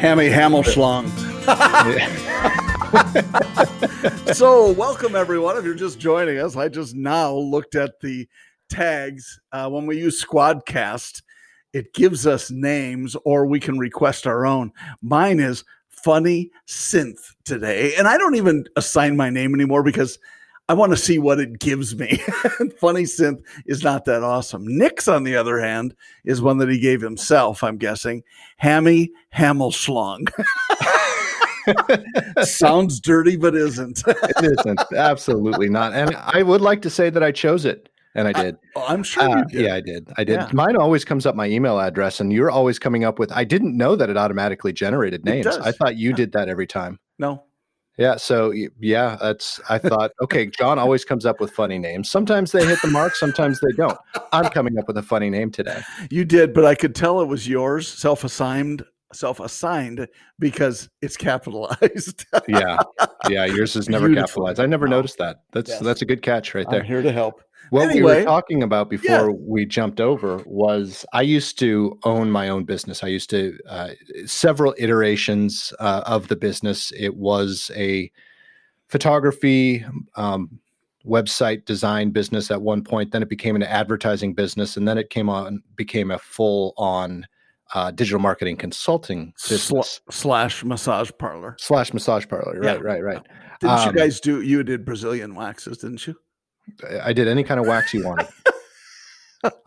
Hammy Hammelschlong. so, welcome everyone. If you're just joining us, I just now looked at the tags. Uh, when we use Squadcast, it gives us names or we can request our own. Mine is Funny Synth today. And I don't even assign my name anymore because I want to see what it gives me. Funny Synth is not that awesome. Nick's, on the other hand, is one that he gave himself, I'm guessing. Hammy Hammelschlong. Sounds dirty, but isn't. it isn't. Absolutely not. And I would like to say that I chose it. And I did. I, am sure uh, Yeah, I did. I did. Yeah. Mine always comes up my email address, and you're always coming up with. I didn't know that it automatically generated names. I thought you did that every time. No, yeah. So yeah, that's. I thought, okay, Jon always comes up with funny names. Sometimes they hit the mark, sometimes they don't. I'm coming up with a funny name today. You did, but I could tell it was yours, self-assigned, self-assigned because it's capitalized. yeah, yeah. Yours is never Beautiful. capitalized. I never no. noticed that. That's yes. that's a good catch right there. I'm here to help. What anyway, we were talking about before yeah. we jumped over was I used to own my own business. I used to uh, several iterations uh, of the business. It was a photography um, website design business at one point. Then it became an advertising business, and then it came on became a full on uh, digital marketing consulting business slash massage parlor slash massage parlor. Right, yeah. right, right. Didn't um, you guys do? You did Brazilian waxes, didn't you? I did any kind of wax you wanted.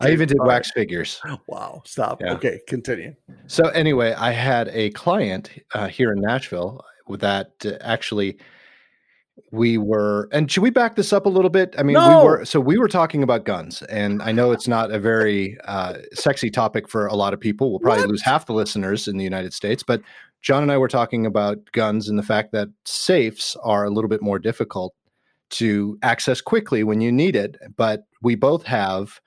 I even did wax figures. Wow. Stop. Yeah. Okay. Continue. So, anyway, I had a client uh, here in Nashville that uh, actually we were, and should we back this up a little bit? I mean, no. we were, so we were talking about guns, and I know it's not a very uh, sexy topic for a lot of people. We'll probably what? lose half the listeners in the United States, but Jon and I were talking about guns and the fact that safes are a little bit more difficult to access quickly when you need it. But we both have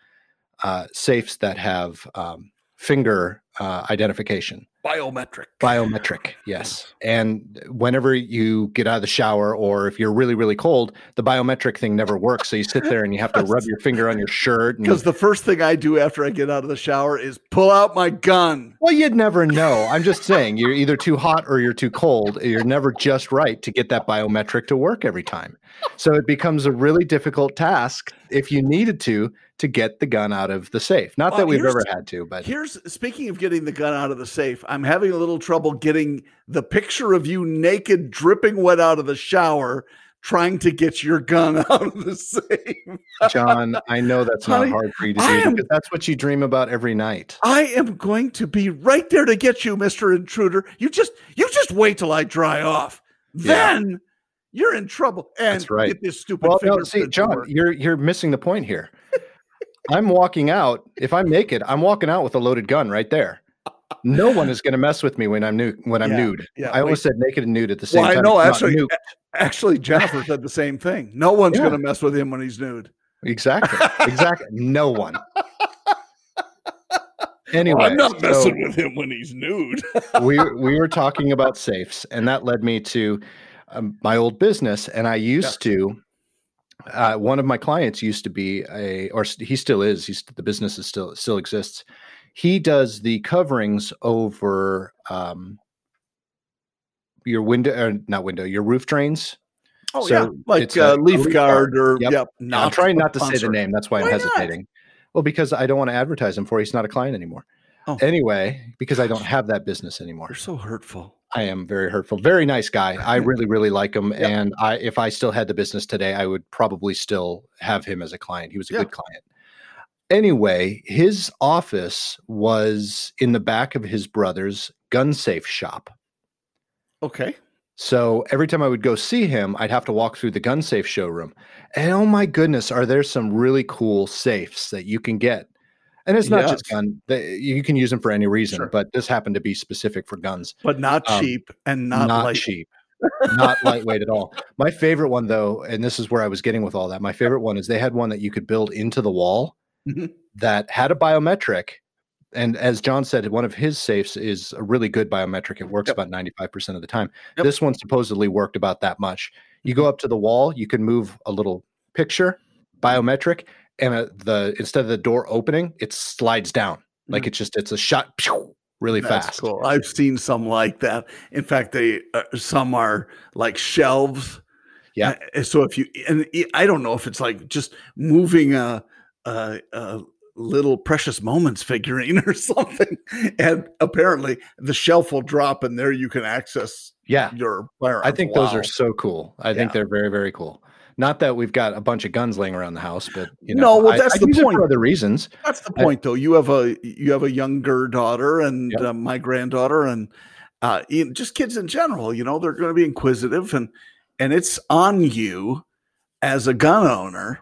uh, safes that have um, finger uh, identification. Biometric. Biometric, yes. And whenever you get out of the shower or if you're really, really cold, the biometric thing never works. So you sit there and you have to rub your finger on your shirt. Because the first thing I do after I get out of the shower is pull out my gun. Well, you'd never know. I'm just saying you're either too hot or you're too cold. You're never just right to get that biometric to work every time. So it becomes a really difficult task if you needed to to get the gun out of the safe. Not that we've ever had to, but here's speaking of getting the gun out of the safe, I'm having a little trouble getting the picture of you naked, dripping wet out of the shower, trying to get your gun out of the safe. Jon, I know that's not hard for you to do am, because that's what you dream about every night. I am going to be right there to get you, Mr. Intruder. You just you just wait till I dry off. Then yeah. you're in trouble. And that's right. get this stupid well, no, see, Jon, you're you're missing the point here. I'm walking out. If I'm naked, I'm walking out with a loaded gun right there. No one is going to mess with me when I'm nude. When I'm yeah, nude, yeah, I always said naked and nude at the same well, time. I know. Actually, actually, Jennifer said the same thing. No one's yeah. going to mess with him when he's nude. Exactly. Exactly. no one. Anyway, well, I'm not messing so with him when he's nude. we we were talking about safes, and that led me to um, my old business. And I used to uh, one of my clients used to be a, or he still is. He's the business is still still exists. He does the coverings over um, your window, or uh, not window, your roof drains. Oh so yeah, like uh, leaf, leaf guard, guard, or yep. yep I'm trying not to say the name. That's why, why I'm hesitating. Not? Well, because I don't want to advertise him for. He's not a client anymore. Oh. Anyway, because I don't have that business anymore. You're so hurtful. I am very hurtful. Very nice guy. I really, really like him. Yep. And I, if I still had the business today, I would probably still have him as a client. He was a good client. Anyway, his office was in the back of his brother's gun safe shop. Okay. So every time I would go see him, I'd have to walk through the gun safe showroom. And oh my goodness, are there some really cool safes that you can get and it's not yes. just gun; you can use them for any reason. Sure. But this happened to be specific for guns, but not um, cheap and not, not cheap, not lightweight at all. My favorite one, though, and this is where I was getting with all that. My favorite one is they had one that you could build into the wall mm-hmm. that had a biometric. And as Jon said, one of his safes is a really good biometric. It works yep. about 95% of the time. Yep. This one supposedly worked about that much. You go mm-hmm. up to the wall, you can move a little picture, biometric, and a, the instead of the door opening, it slides down. Like mm-hmm. it's just it's a shot. really That's fast. cool. I've seen some like that. In fact, they uh, some are like shelves. Yeah. Uh, So if you and I don't know if it's like just moving a a, a little precious moments figurine or something, and apparently the shelf will drop, and there you can access Yeah. your firearms. I think those are so cool. I think they're very, very cool. Not that we've got a bunch of guns laying around the house, but you know, No, well, that's I the it point. for other reasons. That's the I- point, though. You have a you have a younger daughter and Yep. uh, my granddaughter, and uh, just kids in general. You know, they're going to be inquisitive, and and it's on you as a gun owner,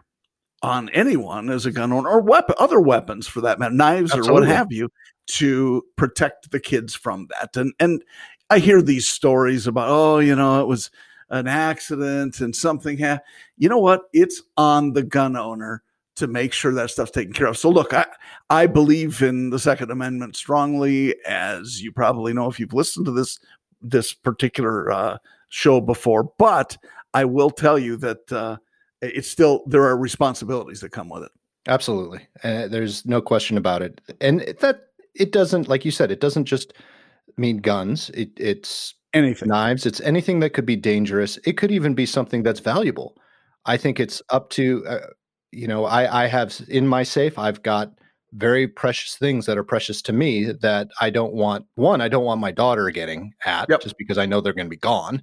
on anyone as a gun owner, or weapon, other weapons for that matter, knives or what have you, to protect the kids from that. And and I hear these stories about, oh, you know, it was an accident and something happened. You know what? It's on the gun owner to make sure that stuff's taken care of. So look, I I believe in the Second Amendment strongly, as you probably know if you've listened to this this particular uh, show before. But I will tell you that uh, it's still there are responsibilities that come with it. Absolutely. Uh, there's no question about it. And that it doesn't, like you said, it doesn't just mean guns. It, it's Anything. knives. It's anything that could be dangerous. It could even be something that's valuable. I think it's up to, uh, you know, I, I have in my safe, I've got very precious things that are precious to me that I don't want. One, I don't want my daughter getting at Yep. just because I know they're going to be gone.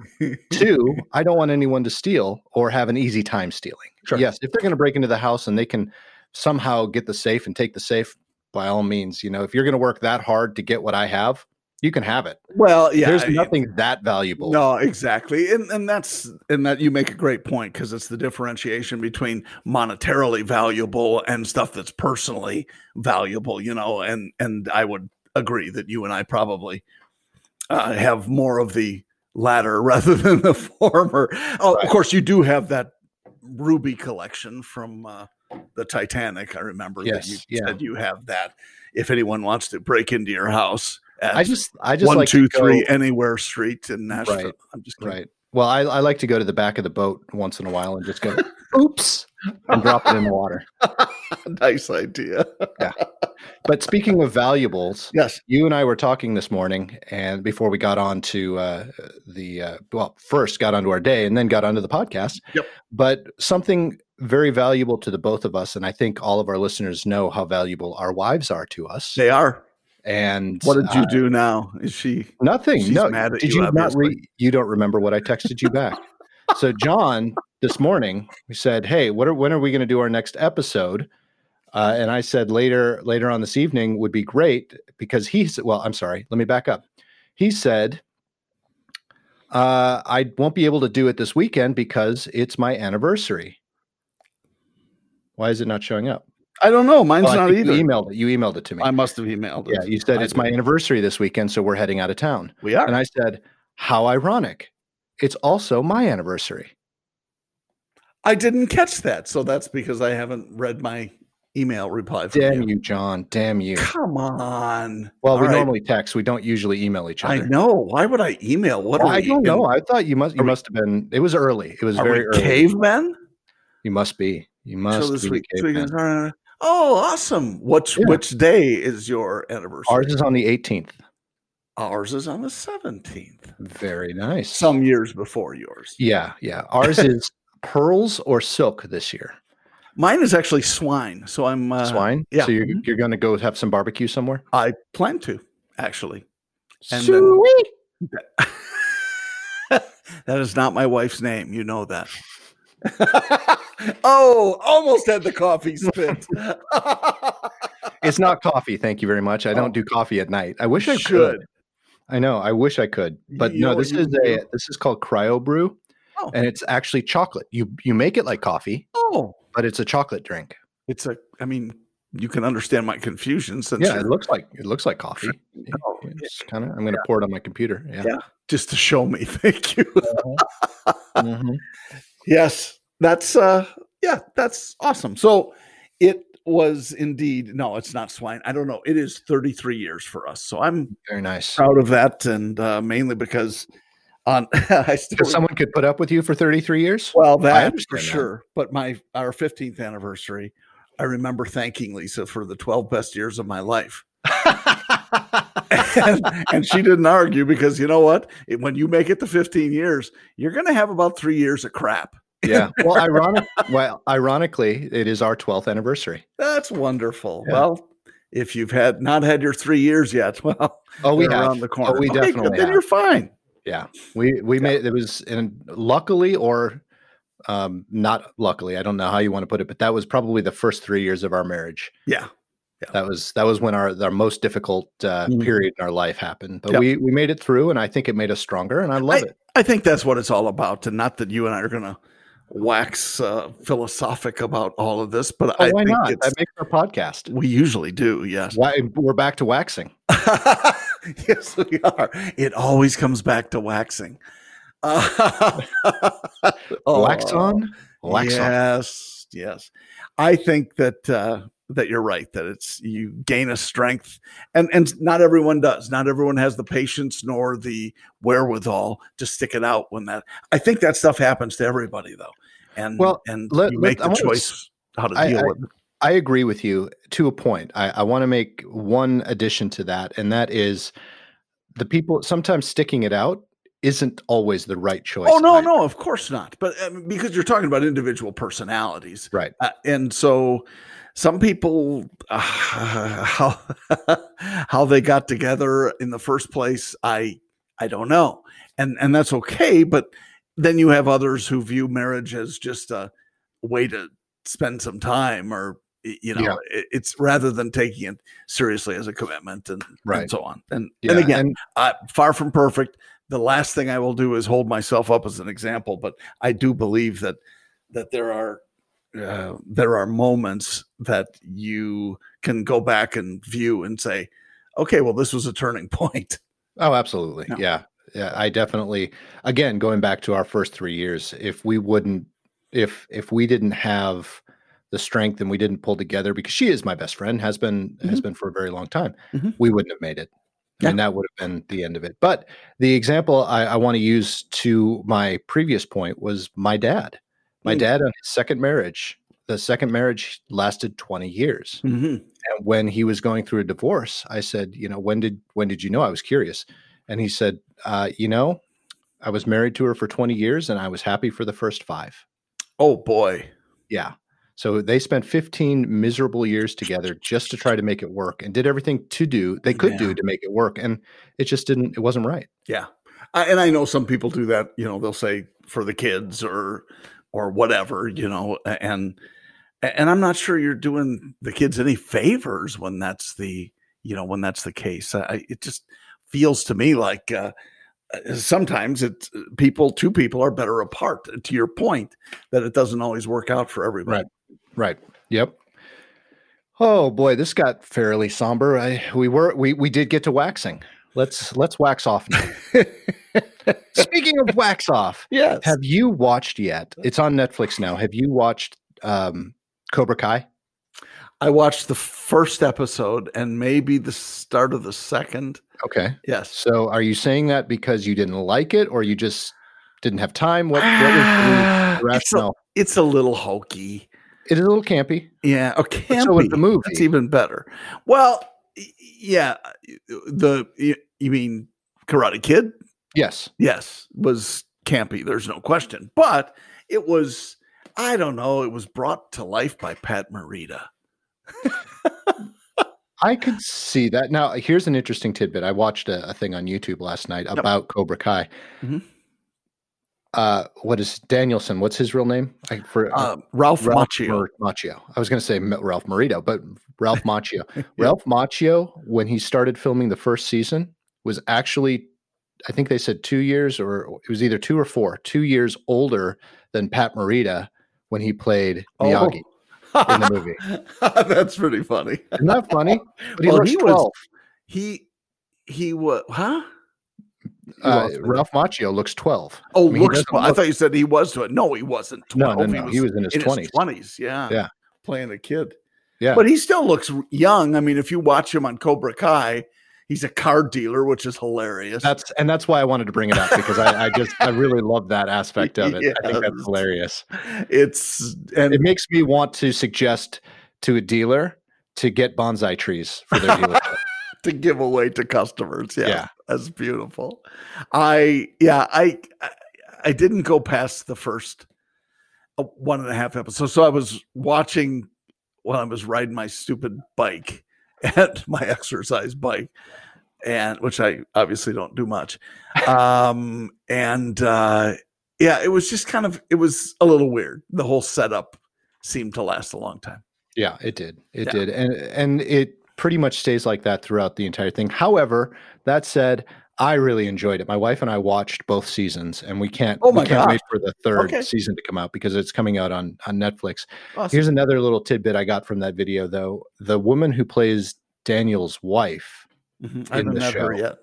Two, I don't want anyone to steal or have an easy time stealing. Sure. Yes, if they're going to break into the house and they can somehow get the safe and take the safe, by all means, you know, if you're going to work that hard to get what I have, you can have it. well, yeah. There's I mean, nothing that valuable. No, exactly, and and that's and that you make a great point because it's the differentiation between monetarily valuable and stuff that's personally valuable. You know, and and I would agree that you and I probably uh, have more of the latter rather than the former. Oh, Right. of course, you do have that ruby collection from uh, the Titanic. I remember that you Yes, yeah. said you have that. If anyone wants to break into your house, I just, I just one like two three anywhere street in Nashville. Right, I'm just kidding. Right. Well, I, I like to go to the back of the boat once in a while and just go, oops, and drop it in the water. nice idea. Yeah. But speaking of valuables, Yes. you and I were talking this morning, and before we got on to uh, the uh, well, first got onto our day, and then got onto the podcast. Yep. But something very valuable to the both of us, and I think all of our listeners know how valuable our wives are to us. They are. And What did you uh, do now? Is she Nothing. She's no. mad at did you, you, not read? You don't remember what I texted you back. so Jon, this morning, we said, "Hey, what are when are we going to do our next episode?" Uh, and I said later later on this evening would be great because he said, "Well, I'm sorry. Let me back up." He said, uh, "I won't be able to do it this weekend because it's my anniversary." Why is it not showing up? I don't know. Mine's I not either. You emailed it. You emailed it to me. I must have emailed it. yeah, you said I it's my anniversary this weekend, so we're heading out of town. We are. And I said, How ironic. It's also my anniversary. I didn't catch that. So that's because I haven't read my email reply from Damn you. you, Jon. Damn you. Come on. Well, All we right. normally text. We don't usually email each other. I know. Why would I email? What Well, I don't know. I thought you must you must have been it was early. It was very early. cavemen? You must be. You must so this be week, this caveman. week is our- Oh, awesome. Which Yeah. which day is your anniversary? Ours is on the 18th. Ours is on the 17th. Very nice. Some years before yours. yeah, yeah. Ours is pearls or silk this year. Mine is actually swine. So I'm uh, Swine. yeah. So you're you're going to go have some barbecue somewhere. I plan to actually. And Sweet. that is not my wife's name. You know that. oh, almost had the coffee spit. It's not coffee. Thank you very much. I don't do coffee at night. I wish I Should. could. I know. I wish I could, but You no. This is a this is called Crio Bru, Oh. and it's actually chocolate. You you make it like coffee, oh, but it's a chocolate drink. it's a. I mean, you can understand my confusion since Yeah, it looks like it looks like coffee. Oh, It's kind of. I'm going to pour it on my computer. Yeah. Yeah. just to show me. Thank you. Mhm. Yes, that's uh, yeah, that's awesome. So it was indeed no, it's not swine. I don't know. It is 33 years for us. So I'm Very nice. proud of that, and uh, mainly because on I still Because someone could put up with you for 33 years. well that for that. sure. But my our 15th anniversary, I remember thanking Lisa for the 12 best years of my life. and, and, she didn't argue because you know what? It, when you make it to 15 years, you're going to have about three years of crap. Yeah. Well, ironic, well, ironically, it is our 12th anniversary. That's wonderful. Yeah. Well, if you've had not had your three years yet, well, oh, we have. around the corner. Oh, we okay, definitely. Then you're fine. Yeah, we we yeah. made it was and luckily or um not luckily, I don't know how you want to put it, but that was probably the first three years of our marriage. Yeah. Yeah. That was that was when our our most difficult uh, mm-hmm. period in our life happened, but we we made it through, and I think it made us stronger, and I love I, it. I think that's what it's all about, and not that you and I are going to wax uh, philosophic about all of this, but oh, I why not? That makes our podcast. We usually do, yes. Why we're back to waxing? yes, we are. It always comes back to waxing. Uh, wax on, wax yes, on. yes. I think that uh, that you're right that it's you gain a strength and and not everyone does not everyone has the patience nor the wherewithal to stick it out when that i think that stuff happens to everybody though and well and let, you make let, the choice to, how to deal I, with it I agree with you to a point. I, I want to make one addition to that, and that is the people sometimes sticking it out isn't always the right choice. Oh no, either. no, of course not. But um, because you're talking about individual personalities, right? Uh, and so some people uh, how how they got together in the first place i i don't know and and that's okay but then you have others who view marriage as just a way to spend some time or you know yeah. it's rather than taking it seriously as a commitment and, right. and so on and yeah. and again and, uh, far from perfect the last thing i will do is hold myself up as an example but i do believe that that there are uh, there are moments that you can go back and view and say, okay, well, this was a turning point. Oh, absolutely. No. Yeah. Yeah. I definitely, again, going back to our first three years, if we wouldn't, if, if we didn't have the strength and we didn't pull together because she is my best friend, has been, mm-hmm. has been for a very long time, mm-hmm. we wouldn't have made it. Yeah. And that would have been the end of it. But the example I, I want to use to my previous point was my dad. My mm. dad on his second marriage, the second marriage lasted 20 years. Mm-hmm. And when he was going through a divorce, I said, you know, when did when did you know? I was curious. And he said, uh, you know, I was married to her for 20 years and I was happy for the first 5. Oh boy. Yeah. So they spent 15 miserable years together just to try to make it work and did everything to do they could yeah. do to make it work and it just didn't it wasn't right. Yeah. I, and I know some people do that, you know, they'll say for the kids or or whatever, you know, and and I'm not sure you're doing the kids any favors when that's the you know when that's the case. I, it just feels to me like uh, uh sometimes it's uh, people two people are better apart. To your point that it doesn't always work out for everybody. Right. Right. Yep. Oh boy, this got fairly somber. I, we were we we did get to waxing. Let's let's wax off now. Speaking of wax off, yes. Have you watched yet? It's on Netflix now. Have you watched um, Cobra Kai? I watched the first episode and maybe the start of the second. Okay. Yes. So are you saying that because you didn't like it or you just didn't have time? What, what was the rationale? It's a, it's a little hokey. It is a little campy. Yeah. Oh, campy. So the movie. That's even better. Well, yeah. The you, you mean Karate Kid? Yes. Yes. Was campy. There's no question. But it was, I don't know, it was brought to life by Pat Morita. I could see that. Now, here's an interesting tidbit. I watched a, a thing on YouTube last night about. Cobra Kai. Mm-hmm. Uh, what is Daniel-san? What's his real name? I, for uh, uh, Ralph, Ralph Macchio. Macchio. I was going to say Ralph Morito, but Ralph Macchio. yeah. Ralph Macchio, when he started filming the first season, was actually I think they said two years, or it was either two or four, two years older than Pat Morita when he played Miyagi oh. in the movie. That's pretty funny. Isn't that funny? But he, well, he 12. was he he was huh? Uh, Ralph Macchio looks 12. Oh, I mean, looks 12. Look, I thought you said he was 12. No, he wasn't 12. No, no, no. He was, he was in his in 20s. His 20s, yeah. Yeah. Playing a kid. Yeah. But he still looks young. I mean, if you watch him on Cobra Kai, he's a card dealer, which is hilarious. That's and that's why I wanted to bring it up because I, I just I really love that aspect of it. Yes. I think that's hilarious. It's and it makes me want to suggest to a dealer to get bonsai trees for their dealership. to give away to customers. Yeah, yeah, that's beautiful. I yeah, I I didn't go past the first uh, one and a half episodes. So I was watching while I was riding my stupid bike and my exercise bike, and which I obviously don't do much. Um, and uh, yeah, it was just kind of it was a little weird. The whole setup seemed to last a long time. Yeah, it did. It yeah. did, and and it pretty much stays like that throughout the entire thing. However, that said, I really enjoyed it. My wife and I watched both seasons, and we can't. Oh my we can't wait for the third okay. season to come out because it's coming out on on Netflix. Awesome. Here's another little tidbit I got from that video, though. The woman who plays Daniel's wife mm-hmm. I haven't met show, her yet.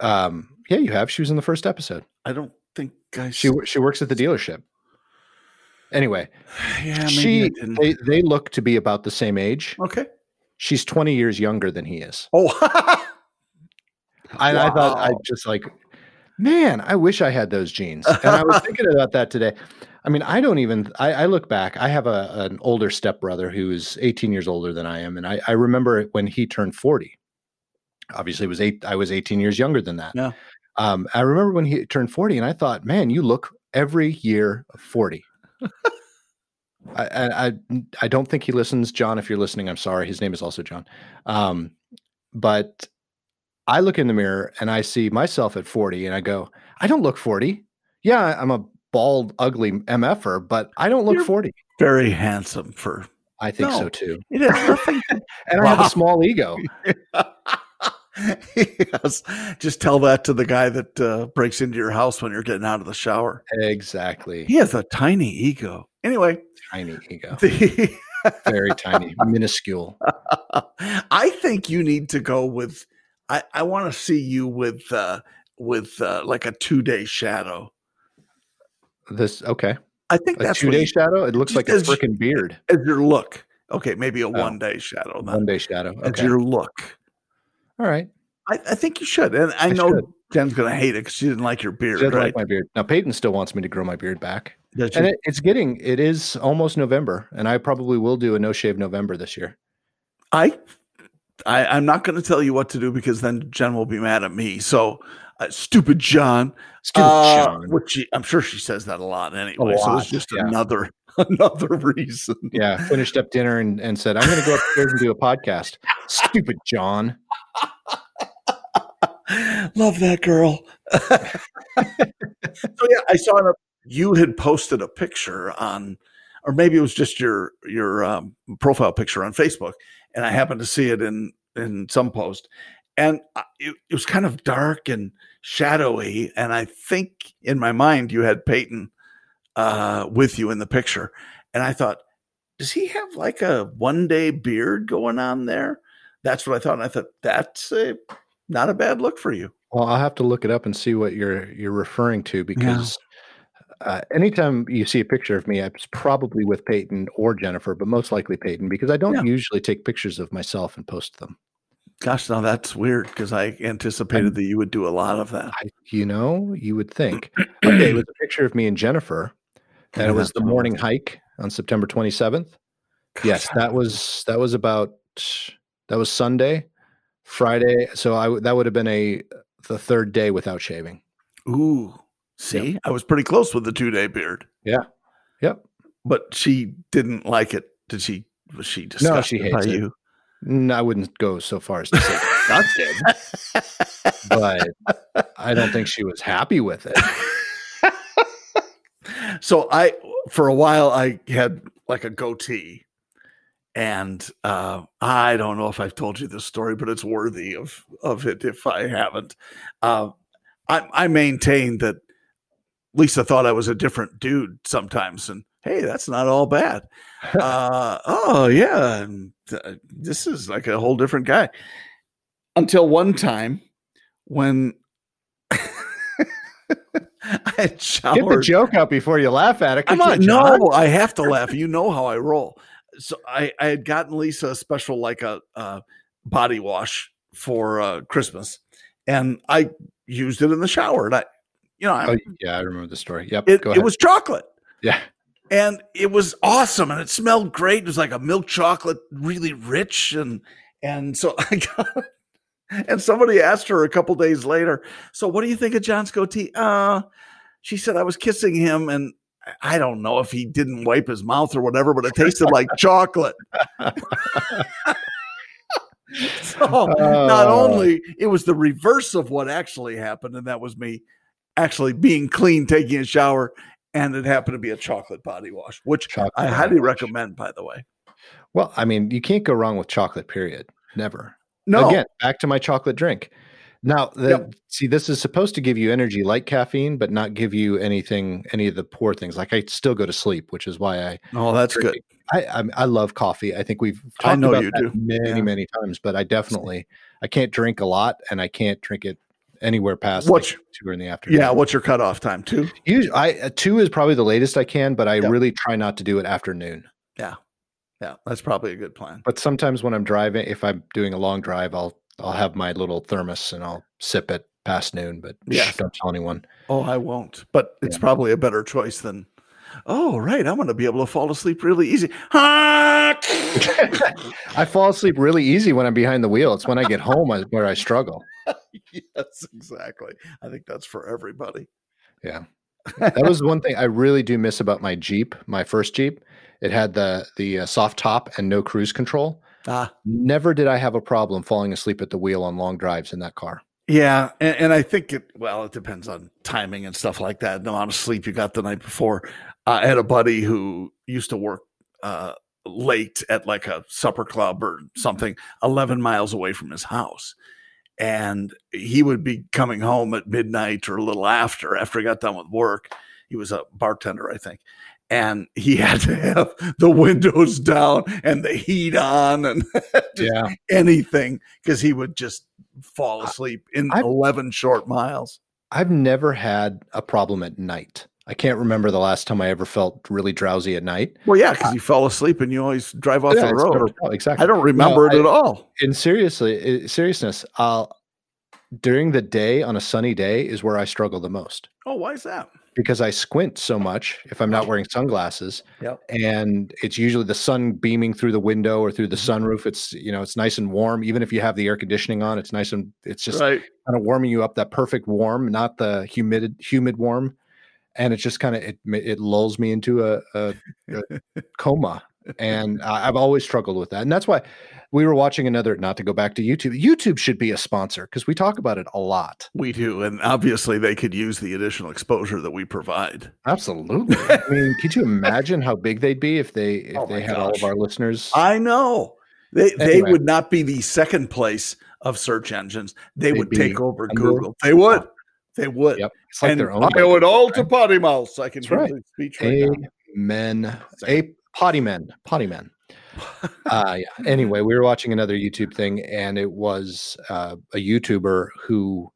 Um, yeah, you have. She was in the first episode. I don't think I. She she works at the dealership. Anyway, yeah, she they, they look to be about the same age. Okay, she's twenty years younger than he is. Oh. I, wow. I thought I just like, man, I wish I had those genes. And I was thinking about that today. I mean, I don't even. I, I look back. I have a, an older stepbrother who's 18 years older than I am, and I, I remember when he turned 40. Obviously, it was eight. I was 18 years younger than that. Yeah. Um, I remember when he turned 40, and I thought, man, you look every year 40. I, I I don't think he listens, John. If you're listening, I'm sorry. His name is also John. Um, but I look in the mirror and I see myself at 40 and I go, I don't look 40. Yeah, I'm a bald, ugly MFer, but I don't look You're 40. Very handsome for. I think no, so too. It is nothing. and wow. I have a small ego. yes. Just tell that to the guy that uh, breaks into your house when you're getting out of the shower. Exactly. He has a tiny ego. Anyway, tiny ego. The- Very tiny, minuscule. I think you need to go with I, I want to see you with uh, with uh, like a two day shadow. This okay. I think a that's two day shadow. It looks like a freaking beard. As your look. Okay, maybe a oh, one day shadow. Then. One day shadow. Okay. As your look. All right. I, I think you should, and I, I know should. Jen's going to hate it because she didn't like your beard. She doesn't right? like my beard. Now Peyton still wants me to grow my beard back, and it, it's getting. It is almost November, and I probably will do a no shave November this year. I I, am not going to tell you what to do because then Jen will be mad at me. So, uh, stupid Jon, stupid uh, Jon. Which she, I'm sure she says that a lot anyway. A lot, so it's just yeah. another another reason. Yeah, finished up dinner and, and said, "I'm going to go upstairs and do a podcast." stupid Jon. Love that girl. so yeah, I saw a, you had posted a picture on, or maybe it was just your your um, profile picture on Facebook and I happened to see it in in some post, and it, it, was kind of dark and shadowy. And I think in my mind you had Peyton uh, with you in the picture, and I thought, does he have like a one day beard going on there? That's what I thought, and I thought that's a, not a bad look for you. Well, I'll have to look it up and see what you're you're referring to because uh, anytime you see a picture of me, it's probably with Peyton or Jennifer, but most likely Peyton because I don't yeah. usually take pictures of myself and post them. Gosh, now that's weird because I anticipated I'm, that you would do a lot of that. I, you know, you would think. okay, it was a picture of me and Jennifer, and it was the morning hike on September 27th. Gosh, yes, that was that was about that was Sunday, Friday. So I that would have been a the third day without shaving. Ooh, See, yep. I was pretty close with the two day beard. Yeah. Yep. But she didn't like it. Did she? Was she disgusted no, she hates it. you? No, I wouldn't go so far as to say disgusted, but I don't think she was happy with it. so I, for a while, I had like a goatee, and uh, I don't know if I've told you this story, but it's worthy of of it if I haven't. Uh, I, I maintain that Lisa thought I was a different dude sometimes, and hey, that's not all bad. uh, oh yeah, uh, this is like a whole different guy. Until one time when I had showered. Get the joke out before you laugh at it. Come on, no, I have to laugh. You know how I roll. So I, I had gotten Lisa a special like a, a body wash for uh, Christmas, and I used it in the shower. And I you know, oh, yeah, I remember the story. Yep. It, it was chocolate. Yeah. And it was awesome and it smelled great. It was like a milk chocolate, really rich. And And so I got and somebody asked her a couple days later, so what do you think of Jon's goatee? Uh, she said I was kissing him and I don't know if he didn't wipe his mouth or whatever, but it tasted like chocolate. so not Oh. only it was the reverse of what actually happened, and that was me actually being clean, taking a shower, and it happened to be a chocolate body wash, which Chocolate I highly wash. recommend, by the way. Well, I mean, you can't go wrong with chocolate. Period. Never. No, Again, back to my chocolate drink. Now, the, Yep. see, this is supposed to give you energy like caffeine, but not give you anything, any of the poor things. Like I still go to sleep, which is why I, Oh, that's good. I, I, I love coffee. I think we've I know about you do. many, Yeah. many times. But I definitely, I can't drink a lot, and I can't drink it anywhere past What's- like two in the afternoon. Yeah, what's your cutoff time too? Usually, I uh, two is probably the latest I can, but I Yep. really try not to do it after noon. Yeah, yeah, that's probably a good plan. But sometimes when I'm driving, if I'm doing a long drive, I'll I'll have my little thermos and I'll sip it past noon. But yeah, don't tell anyone. Oh, I won't. But it's Yeah. probably a better choice than. Oh, right. I'm going to be able to fall asleep really easy. I fall asleep really easy when I'm behind the wheel. It's when I get home I- where I struggle. yes, exactly. I think that's for everybody. Yeah, that was one thing I really do miss about my Jeep, my first Jeep. It had the the uh, soft top and no cruise control. Ah, Never did I have a problem falling asleep at the wheel on long drives in that car. yeah, and, and I think it. Well, it depends on timing and stuff like that. The amount of sleep you got the night before. Uh, I had a buddy who used to work uh, late at like a supper club or something, eleven miles away from his house, and he would be coming home at midnight or a little after after he got done with work. He was a bartender, I think. And he had to have the windows down and the heat on and Yeah, anything because he would just fall asleep in I've- 11 short miles. I've never had a problem at night. I can't remember the last time I ever felt really drowsy at night. Well, yeah, because you fell asleep and you always drive off Yeah, the road. never exactly. I don't remember No, it at all. in seriously uh, seriousness i'll during the day on a sunny day is where i struggle the most Oh, why is that? because i squint so much if i'm not wearing sunglasses Yep. and it's usually the sun beaming through the window or through the Mm-hmm. sunroof it's you know it's nice and warm even if you have the air conditioning on it's nice and it's just right. kind of warming you up that perfect warm not the humid humid warm and it's just kind of it it lulls me into a, a, a coma and i've always struggled with that and that's why we were watching another not to go back to youtube youtube should be a sponsor because we talk about it a lot We do. And obviously, they could use the additional exposure that we provide. absolutely i mean could you imagine how big they'd be if they if Oh they had all of our listeners I know. They, they would not be the second place of search engines. They They'd would take over Google. They would. They would. yep it's like and their own I owe it all to PoddiMouths. I can That's right. speech right now. Amen. A potty men, potty men. uh, yeah. Anyway, we were watching another YouTube thing, and it was uh, a YouTuber who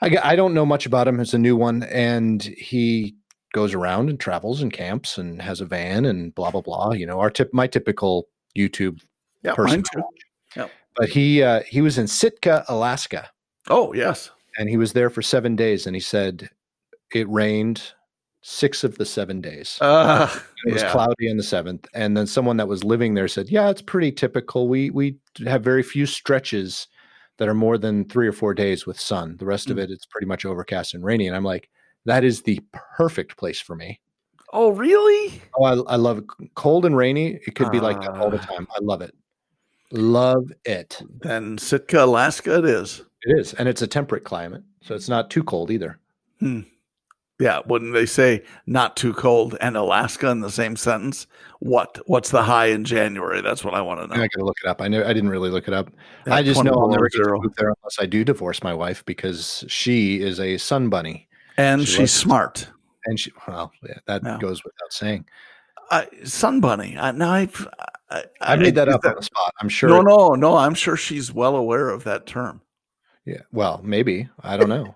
I don't know much about him. It's a new one, and he goes around and travels and camps and has a van and blah blah blah. You know, our tip, my typical YouTube Yeah, person. mine too. watch. Yep. But he uh, he was in Sitka, Alaska, Oh, yes. And he was there for seven days, and he said it rained six of the seven days. Uh, It was yeah. cloudy on the seventh, and then someone that was living there said, "Yeah, it's pretty typical. We we have very few stretches that are more than three or four days with sun. The rest of Mm. it, it's pretty much overcast and rainy." And I'm like, "That is the perfect place for me." Oh, really? Oh, I, I love it. cold and rainy. It could be like that all the Ah. time. I love it. Love it. Then Sitka, Alaska, it is. It is, and it's a temperate climate, so it's not too cold either. Hmm. Yeah, wouldn't they say not too cold and Alaska in the same sentence? What? What's the high in January? That's what I want to know. I gotta look it up. I know I didn't really look it up. Yeah, I just know I'll 24 never get to oh zero. move there unless I do divorce my wife because she is a sun bunny. And She she's smart. And she, well, yeah, that Yeah. goes without saying. Sun bunny. I, now I've, I, I made that up on the spot. I'm sure. No, no, no. I'm sure she's well aware of that term. Yeah. Well, maybe. I don't know.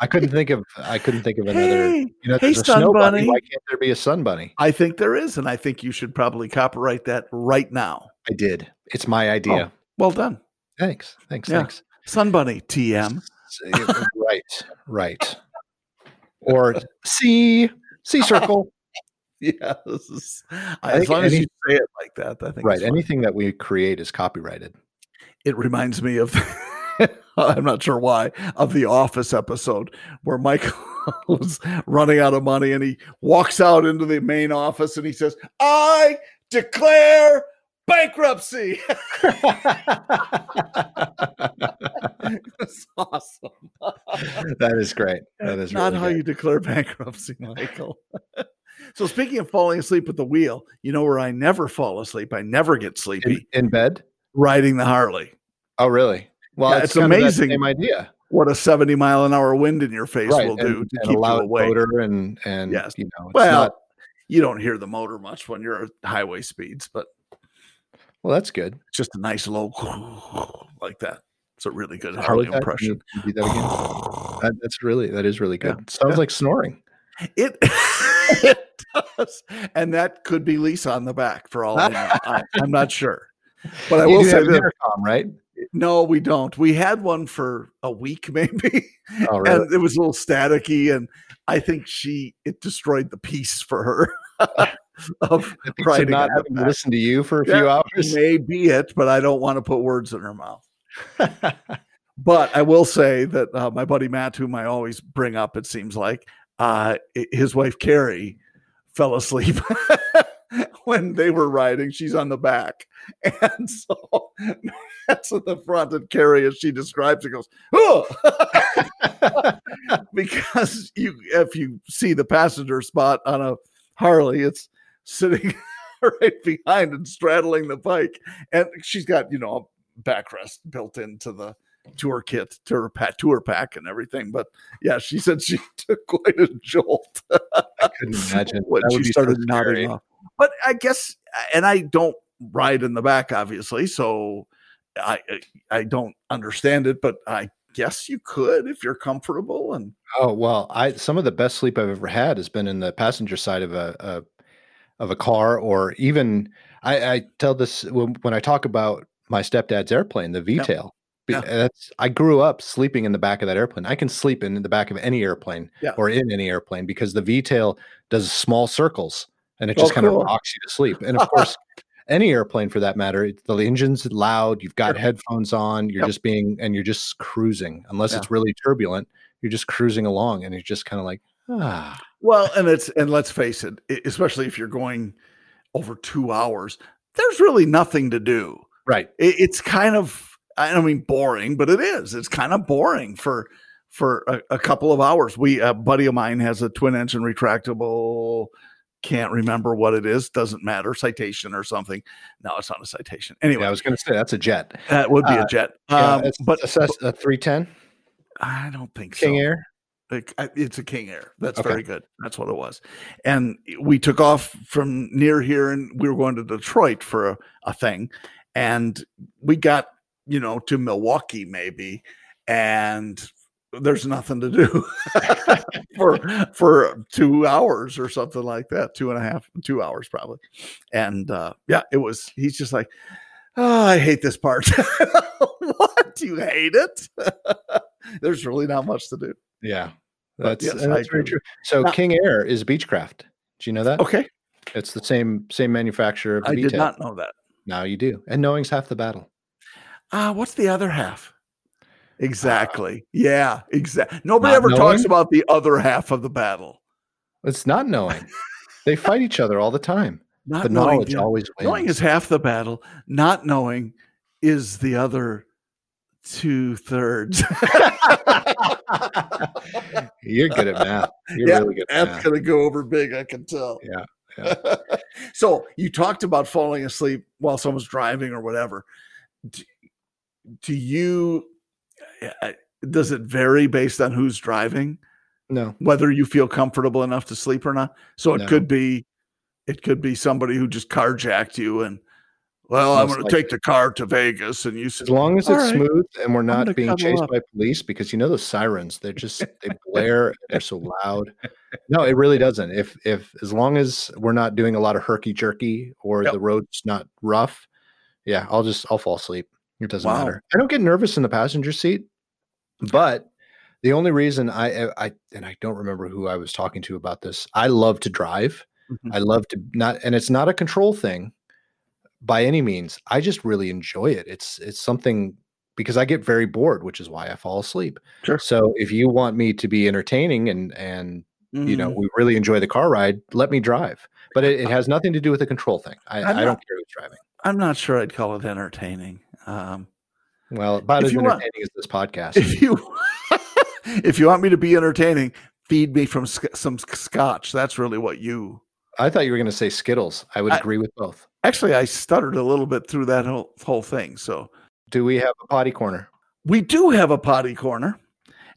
I couldn't think of. I couldn't think of another. Hey, You know, hey, there's a sun snow bunny. bunny. Why can't there be a sun bunny? I think there is, and I think you should probably copyright that right now. I did. It's my oh, idea. Well done, Thanks. Thanks. Oh. Yeah. Thanks. sun bunny. TM. Right. Right. Or C C circle. yes. this is as long any, as you say it like that. I think right. Anything that we create is copyrighted. It reminds me of. I'm not sure why of the Office episode where Michael was running out of money and he walks out into the main office and he says, "I declare bankruptcy." That's awesome. that is great. That is not really how good. you declare bankruptcy, Michael. so speaking of falling asleep at the wheel, you know where I never fall asleep. I never get sleepy in, in bed, riding the Harley. Oh, really? Well, yeah, it's, it's amazing. same idea. What a seventy mile an hour wind in your face right. will do and, to and keep a loud you awake. Motor and and yes. you know, well, not... you don't hear the motor much when you're at highway speeds, but well, that's good. It's just a nice low like that. It's a really good Harley, impression. You, you that again? that, that's really that is really good. Yeah. Sounds yeah. like snoring. It it does, and that could be Lisa on the back for all I know. I, am not sure, but I you will say that intercom, right? No, we don't. We had one for a week, maybe. Oh, really? And it was a little staticky, and I think she it destroyed the peace for her. of so not having to listen to you for a yeah, few hours. May be it, but I don't want to put words in her mouth. but I will say that uh, my buddy Matt, whom I always bring up, it seems like uh, his wife Carrie fell asleep when they were riding. She's on the back, and so that's at the front. And Carrie, as she describes it, goes, "Oh," because you if you see the passenger spot on a Harley, it's sitting right behind and straddling the bike, and she's got you know a backrest built into the tour kit to her pack, tour pack and everything. But yeah, she said she took quite a jolt. I couldn't imagine when she started so nodding off. But I guess, and I don't ride in the back, obviously, so I I don't understand it, but I guess you could if you're comfortable. And oh well, I some of the best sleep I've ever had has been in the passenger side of a, a of a car, or even I, I tell this when, when, I talk about my stepdad's airplane, the V-tail. Yeah. That's I grew up sleeping in the back of that airplane. I can sleep in the back of any airplane yeah. or in any airplane because the V-tail does small circles and it just oh, kind cool. of rocks you to sleep. And of course, any airplane for that matter, the engine's loud, you've got headphones on, you're yep. just being and you're just cruising. Unless yeah. it's really turbulent, you're just cruising along and you're just kind of like, ah. Well, and it's and let's face it, especially if you're going over two hours, there's really nothing to do. Right. it's kind of I don't mean boring, but it is. It's kind of boring for for a, a couple of hours. We a buddy of mine has a twin engine retractable. Can't remember what it is. Doesn't matter. Citation or something. No, it's not a citation. Anyway, yeah, I was going to say that's a jet. That would be uh, a jet. Yeah, um, but a three ten. I don't think so. King so. Air. It's a King Air. That's okay. very good. That's what it was. And we took off from near here, and we were going to Detroit for a, a thing, and we got you know, to Milwaukee maybe, and there's nothing to do for for two hours or something like that, two and a half, two hours probably. And uh, yeah, it was. He's just like, oh, I hate this part. what? Do you hate it? there's really not much to do. Yeah, that's, yes, that's very true. So now, King Air is Beechcraft. Do you know that? Okay, it's the same same manufacturer. I did not know that. Now you do, and knowing's half the battle. Ah, uh, what's the other half? Exactly. Yeah, exactly. Nobody ever knowing? talks about the other half of the battle. It's not knowing. they fight each other all the time. Not but knowing, knowledge yeah. always wins. Knowing is half the battle. Not knowing is the other two thirds. You're good at math. You're yeah, really good at math. gonna go over big, I can tell. Yeah. yeah. so you talked about falling asleep while someone's driving or whatever do you uh, uh, Uh, does it vary based on who's driving? No. Whether you feel comfortable enough to sleep or not. So it no. could be it could be somebody who just carjacked you and well, Most I'm going to take the car to Vegas, and you said, as long as it's right. smooth and we're not being chased up. by police, because you know those sirens, they're just they blare, they're so loud. No, it really doesn't. If if as long as we're not doing a lot of herky jerky or yep. the road's not rough, yeah, I'll just I'll fall asleep. It doesn't wow. matter. I don't get nervous in the passenger seat, but the only reason I, I and I don't remember who I was talking to about this. I love to drive, Mm-hmm. I love to not, and it's not a control thing by any means. I just really enjoy it. It's it's something because I get very bored, which is why I fall asleep. Sure. So if you want me to be entertaining and and mm-hmm. you know mm-hmm. we really enjoy the car ride, let me drive. But it, it has nothing to do with the control thing. I, I don't care who's driving. I'm not sure I'd call it entertaining. Um, well, about as entertaining want, as this podcast. If you if you want me to be entertaining, feed me from sc- some scotch. That's really what you. I thought you were going to say Skittles. I would I, agree with both. Actually, I stuttered a little bit through that whole whole thing. So, do we have a PoddiCorner? We do have a PoddiCorner,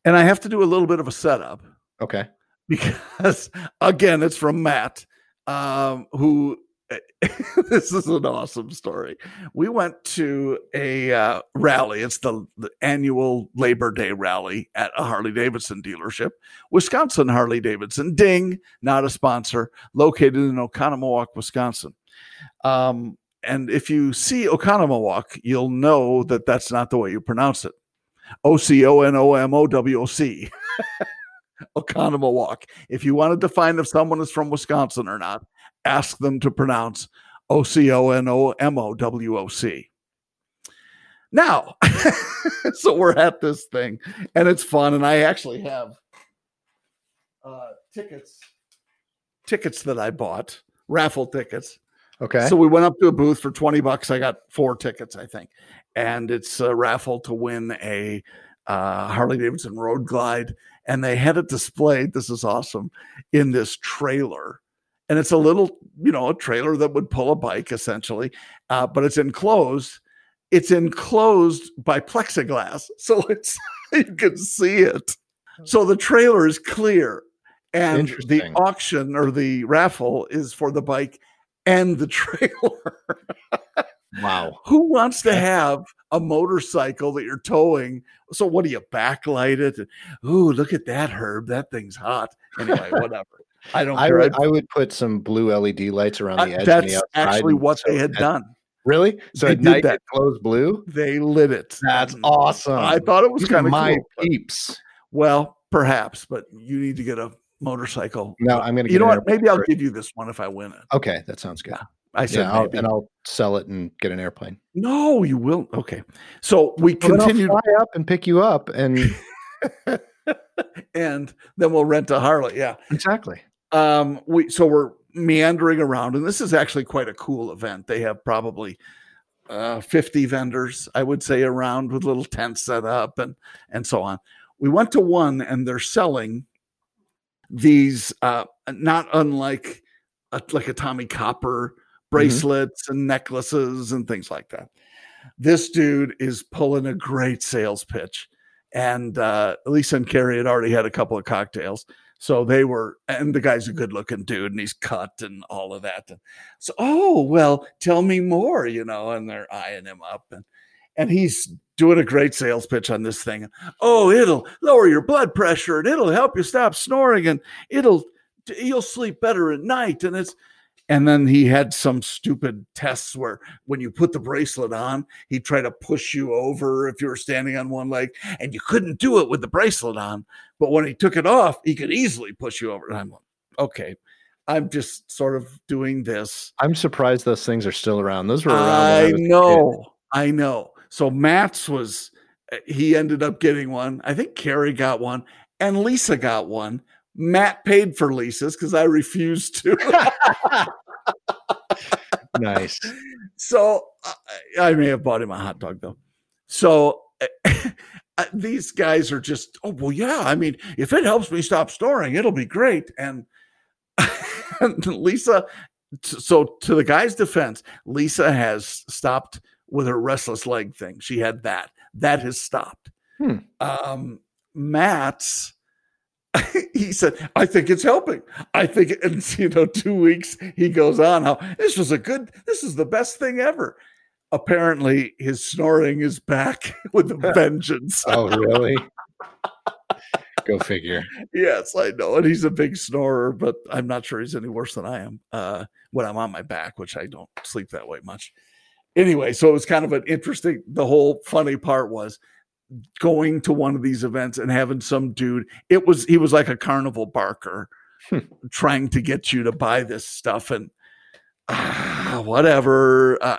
and I have to do a little bit of a setup. Okay. Because again, it's from Matt, um, who this is an awesome story. We went to a uh, rally. It's the, the, annual Labor Day rally at a Harley Davidson dealership, Wisconsin Harley Davidson. Ding, not a sponsor, located in Oconomowoc, Wisconsin. Um, and if you see Oconomowoc, you'll know that that's not the way you pronounce it. O C O N O M O W O C. Oconomowoc. If you wanted to find if someone is from Wisconsin or not, ask them to pronounce O C O N O M O W O C. Now, so we're at this thing and it's fun. And I actually have uh, tickets, tickets that I bought, raffle tickets. Okay. So we went up to a booth for 20 bucks. I got four tickets, I think. And it's a raffle to win a uh, Harley Davidson Road Glide. And they had it displayed. This is awesome in this trailer and it's a little, you know, a trailer that would pull a bike essentially, uh, but it's enclosed. It's enclosed by plexiglass, so it's you can see it. So the trailer is clear, and the auction or the raffle is for the bike and the trailer. wow. Who wants to have a motorcycle that you're towing? So what do you backlight it? Ooh, look at that, Herb. That thing's hot. Anyway, whatever. I don't. I would, I would put some blue LED lights around uh, the edge. That's the actually what they had done. Really? So they at night that. it glows blue. They lit it. That's mm. awesome. I thought it was kind of my cool, peeps. Well, perhaps, but you need to get a motorcycle. No, I'm going to. Get. You know what? Maybe I'll give you this one if I win it. Okay, that sounds good. Yeah. I said, yeah, I'll, and I'll sell it and get an airplane. No, you will. Okay, so we well, continue fly up and pick you up, and and then we'll rent a Harley. Yeah, exactly um, we so we're meandering around, and this is actually quite a cool event. They have probably uh, 50 vendors, I would say, around with little tents set up and and so on. We went to one, and they're selling these uh, not unlike a, like a Tommie Copper mm-hmm. bracelets mm-hmm. and necklaces and things like that. This dude is pulling a great sales pitch. And uh, Lisa and Carrie had already had a couple of cocktails. So they were, and the guy's a good looking dude and he's cut and all of that. So, oh, well, tell me more, you know, and they're eyeing him up and, and he's doing a great sales pitch on this thing. Oh, it'll lower your blood pressure and it'll help you stop snoring and it'll, you'll sleep better at night. And it's, and then he had some stupid tests where when you put the bracelet on, he'd try to push you over if you were standing on one leg, and you couldn't do it with the bracelet on. But when he took it off, he could easily push you over. And I'm like, okay, I'm just sort of doing this. I'm surprised those things are still around. Those were around. I, I know. I know. So Matt's was, eh, he ended up getting one. I think Carrie got one and Lisa got one. Matt paid for Lisa's because I refused to. nice. So I may have bought him a hot dog though. So these guys are just, oh, well, yeah. I mean, if it helps me stop snoring, it'll be great. And, and Lisa, so to the guy's defense, Lisa has stopped with her restless leg thing. She had that. That has stopped. Hmm. Um, Matt's he said, I think it's helping. I think, and you know, two weeks he goes on how this was a good, this is the best thing ever. Apparently, his snoring is back with a vengeance. oh, really? Go figure. Yes, I know. And he's a big snorer, but I'm not sure he's any worse than I am uh, when I'm on my back, which I don't sleep that way much. Anyway, so it was kind of an interesting, the whole funny part was going to one of these events and having some dude it was he was like a carnival barker hmm. trying to get you to buy this stuff and ah, whatever. Uh,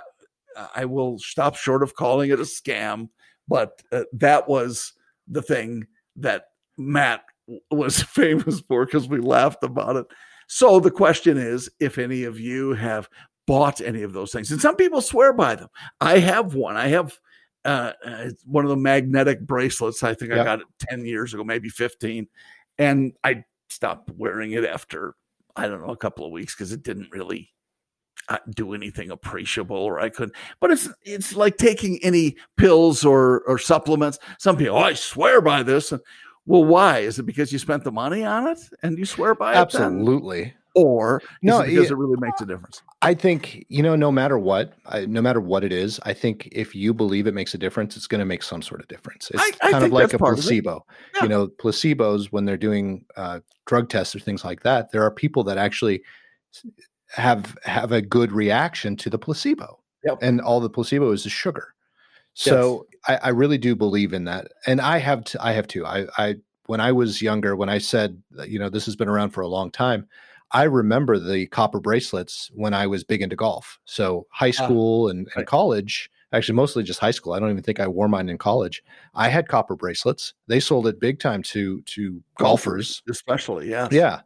I will stop short of calling it a scam, but uh, that was the thing that Matt was famous for because we laughed about it. So the question is if any of you have bought any of those things, and some people swear by them. I have one. I have uh, uh one of the magnetic bracelets. I think yep. I got it 10 years ago, maybe 15. And I stopped wearing it after, I don't know, a couple of weeks because it didn't really uh, do anything appreciable or I couldn't. But it's it's like taking any pills or or supplements. Some people, oh, I swear by this. And, well, why? Is it because you spent the money on it and you swear by it? Absolutely. Or no, it because it, it really makes a difference. I think you know, no matter what, I, no matter what it is, I think if you believe it makes a difference, it's going to make some sort of difference. It's I, kind I of like a placebo. Yeah. You know, placebos when they're doing uh, drug tests or things like that, there are people that actually have have a good reaction to the placebo. Yep. And all the placebo is the sugar. So yes. I, I, really do believe in that, and I have t- I have too. I, I when I was younger, when I said you know this has been around for a long time, I remember the copper bracelets when I was big into golf. So high ah, school and, and right. college, actually mostly just high school. I don't even think I wore mine in college. I had copper bracelets. They sold it big time to to golfers, golfers especially. Yeah, yeah.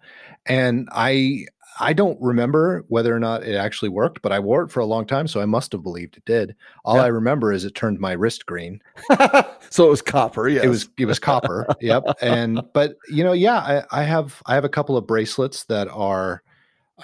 And I I don't remember whether or not it actually worked, but I wore it for a long time, so I must have believed it did. All yep. I remember is it turned my wrist green. so it was copper. Yes. It was it was copper. yep. And but you know, yeah, I, I, have I have a couple of bracelets that are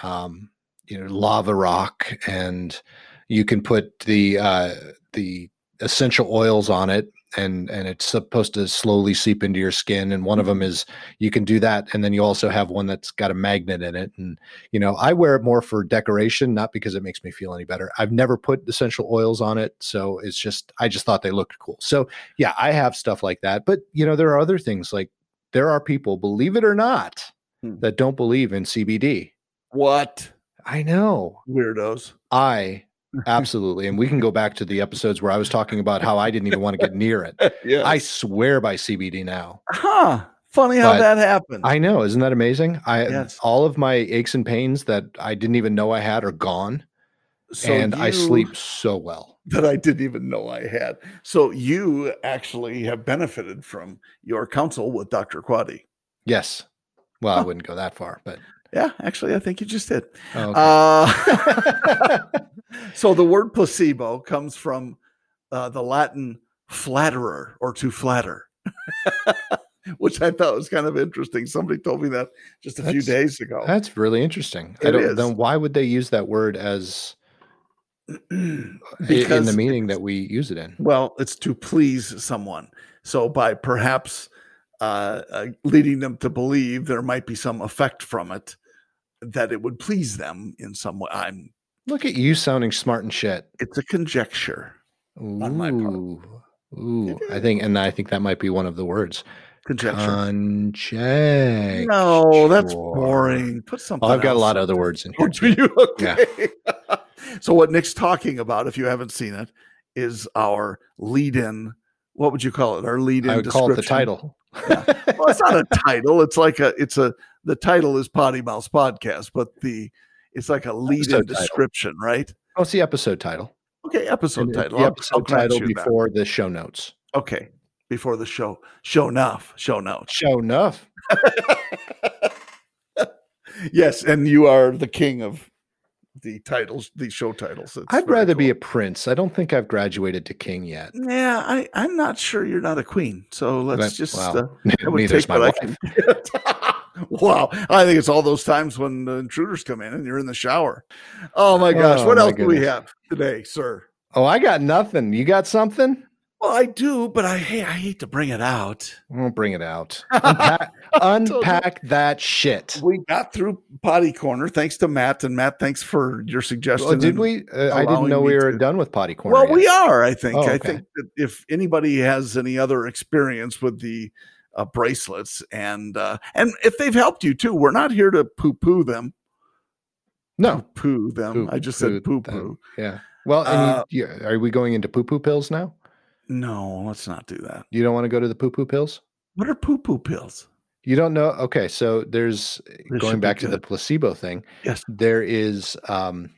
um, you know, lava rock and you can put the uh the essential oils on it and and it's supposed to slowly seep into your skin and one of them is you can do that and then you also have one that's got a magnet in it and you know i wear it more for decoration not because it makes me feel any better. I've never put essential oils on it so it's just i just thought they looked cool. So yeah i have stuff like that but you know there are other things like there are people believe it or not hmm. that don't believe in cbd what? I know. Weirdos. I Absolutely. And we can go back to the episodes where I was talking about how I didn't even want to get near it. yes. I swear by CBD now. Huh. Funny how but that happened. I know. Isn't that amazing? I yes. all of my aches and pains that I didn't even know I had are gone. So and I sleep so well. That I didn't even know I had. So you actually have benefited from your counsel with Dr. Quaddy. Yes. Well, huh. I wouldn't go that far, but yeah, actually, I think you just did. Oh, okay. uh, so the word placebo comes from uh, the Latin flatterer or to flatter, which I thought was kind of interesting. Somebody told me that just a that's, few days ago. That's really interesting. It I don't. Is. Then why would they use that word as? because in the meaning that we use it in. Well, it's to please someone. So by perhaps uh, uh, leading them to believe there might be some effect from it, that it would please them in some way. I'm look at you sounding smart and shit. It's a conjecture Ooh. on my part. Ooh, I think, and I think that might be one of the words. Conjecture. Conjecture. No, that's boring. Put something. Oh, I've got a lot of other words in here. do you? Okay. Yeah. so what Nick's talking about, if you haven't seen it, is our lead-in. What would you call it? Our lead-in. I would call it the title. Yeah. Well, it's not a title. It's like a. It's a the title is PoddiMouths Podcast, but the it's like a lead in description, right? Oh, it's the episode title. Okay, episode and title. The episode I'll, I'll title before that. the show notes. Okay, before the show. Show enough. Show notes. Show enough. yes, and you are the king of the titles, the show titles. It's I'd rather cool. be a prince. I don't think I've graduated to king yet. Yeah, I, I'm not sure you're not a queen. So let's but, just well, uh, neither's my wife. wow, I think it's all those times when the intruders come in and you're in the shower. Oh my gosh, oh, what else goodness. do we have today, sir? Oh, I got nothing. You got something? Well, I do, but I hey, I hate to bring it out. Won't bring it out. Unpack, unpack that shit. We got through PoddiCorner thanks to Matt, and Matt, thanks for your suggestion. Well, did we? Uh, I didn't know we were to... done with PoddiCorner. Well, yet. we are. I think. Oh, okay. I think that if anybody has any other experience with the uh, bracelets, and uh, and if they've helped you too, we're not here to poo poo them. No, poo them. Poo, I just said poo poo. Yeah. Well, uh, you, are we going into poo poo pills now? No, let's not do that. You don't want to go to the poo poo pills? What are poo poo pills? You don't know? Okay, so there's This going back to the placebo thing. Yes. There is um,